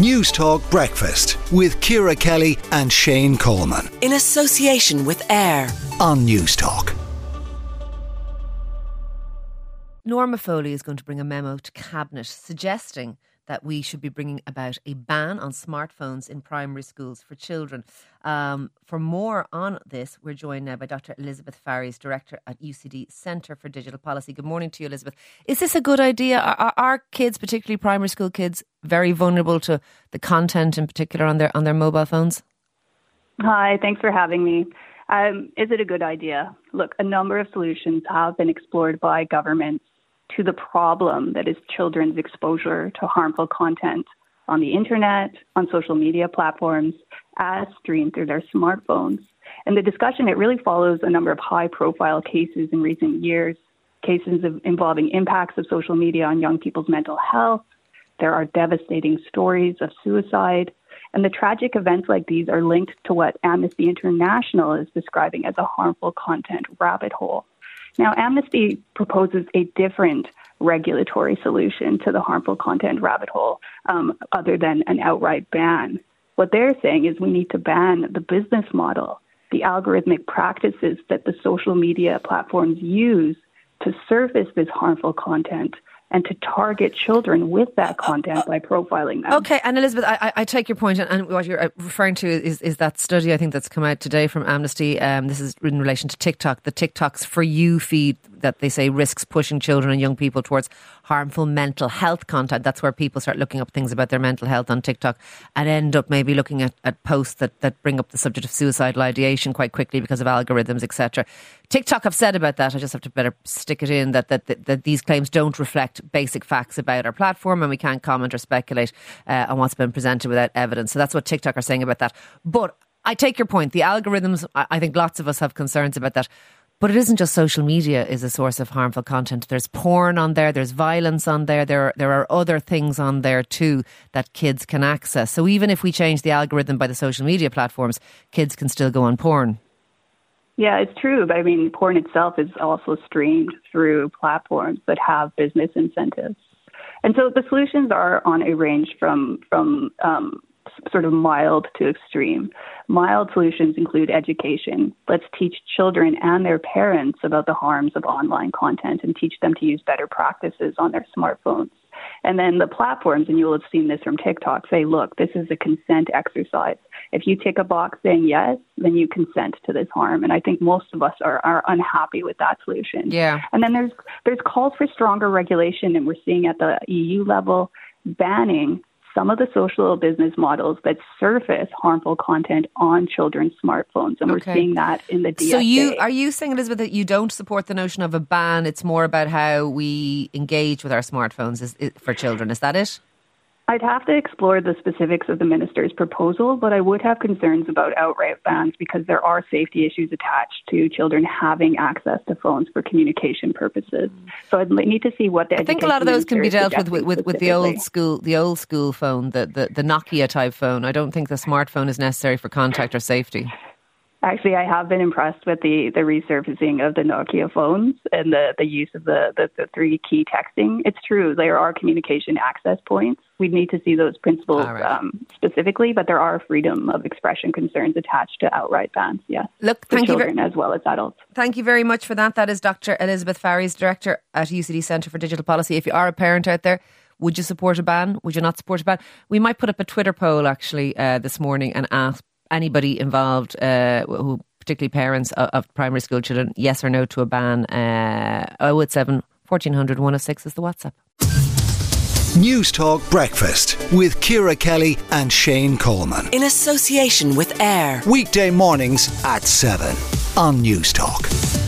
Newstalk Breakfast with Ciara Kelly and Shane Coleman. In association with AIR on Newstalk. Norma Foley is going to bring a memo to Cabinet suggesting that we should be bringing about a ban on smartphones in primary schools for children. Um, for more on this, we're joined now by Dr. Elizabeth Farries, Director at UCD Centre for Digital Policy. Good morning to you, Elizabeth. Is this a good idea? Are, are, are kids, particularly primary school kids, very vulnerable to the content in particular on their on their mobile phones? Hi, thanks for having me. Um, is it a good idea? Look, a number of solutions have been explored by governments to the problem that is children's exposure to harmful content on the internet, on social media platforms, as streamed through their smartphones. And the discussion, it really follows a number of high profile cases in recent years, cases of involving impacts of social media on young people's mental health. There are devastating stories of suicide. And the tragic events like these are linked to what Amnesty International is describing as a harmful content rabbit hole. Now, Amnesty proposes a different regulatory solution to the harmful content rabbit hole um, other than an outright ban. What they're saying is we need to ban the business model, the algorithmic practices that the social media platforms use to surface this harmful content and to target children with that content by profiling them. Okay, and Elizabeth, I, I take your point, and, and, what you're uh, referring to is, is that study I think that's come out today from Amnesty. Um, this is in relation to TikTok, the TikTok's For You feed that they say risks pushing children and young people towards harmful mental health content. That's where people start looking up things about their mental health on TikTok and end up maybe looking at, at posts that, that bring up the subject of suicidal ideation quite quickly because of algorithms, etc. TikTok have said about that, I just have to better stick it in, that, that, that, that these claims don't reflect basic facts about our platform and we can't comment or speculate uh, on what's been presented without evidence. So that's what TikTok are saying about that. But I take your point. The algorithms, I think lots of us have concerns about that. But it isn't just social media is a source of harmful content. There's porn on there, there's violence on there, there are, there are other things on there too that kids can access. So even if we change the algorithm by the social media platforms, kids can still go on porn. Yeah, it's true. But I mean, porn itself is also streamed through platforms that have business incentives. And so the solutions are on a range from from um, sort of mild to extreme. Mild solutions include education. Let's teach children and their parents about the harms of online content and teach them to use better practices on their smartphones. And then the platforms, and you will have seen this from TikTok, say, look, this is a consent exercise. If you tick a box saying yes, then you consent to this harm. And I think most of us are, are unhappy with that solution. Yeah. And then there's there's calls for stronger regulation, and we're seeing at the EU level banning some of the social business models that surface harmful content on children's smartphones, and okay. we're seeing that in the DSA. So, you are you saying, Elizabeth, that you don't support the notion of a ban? It's more about how we engage with our smartphones is, is, for children. Is that it? I'd have to explore the specifics of the minister's proposal, but I would have concerns about outright bans because there are safety issues attached to children having access to phones for communication purposes. So I'd need to see what the I think a lot of those can be dealt with with, with, with the old school the old school phone, the, the the Nokia type phone. I don't think the smartphone is necessary for contact or safety. Actually, I have been impressed with the, the resurfacing of the Nokia phones and the, the use of the, the, the three key texting. It's true, there are communication access points. We need to see those principles right. um, specifically, but there are freedom of expression concerns attached to outright bans, yes. Look, for thank children you ver- as well as adults. Thank you very much for that. That is Dr. Elizabeth Farries, Director at UCD Centre for Digital Policy. If you are a parent out there, would you support a ban? Would you not support a ban? We might put up a Twitter poll actually uh, this morning and ask anybody involved uh, who particularly parents of, of, primary school children, yes or no to a ban? Uh, 087 1400 106 is the WhatsApp. Newstalk Breakfast with Ciara Kelly and Shane Coleman. In association with AIR. Weekday mornings at 7 on Newstalk.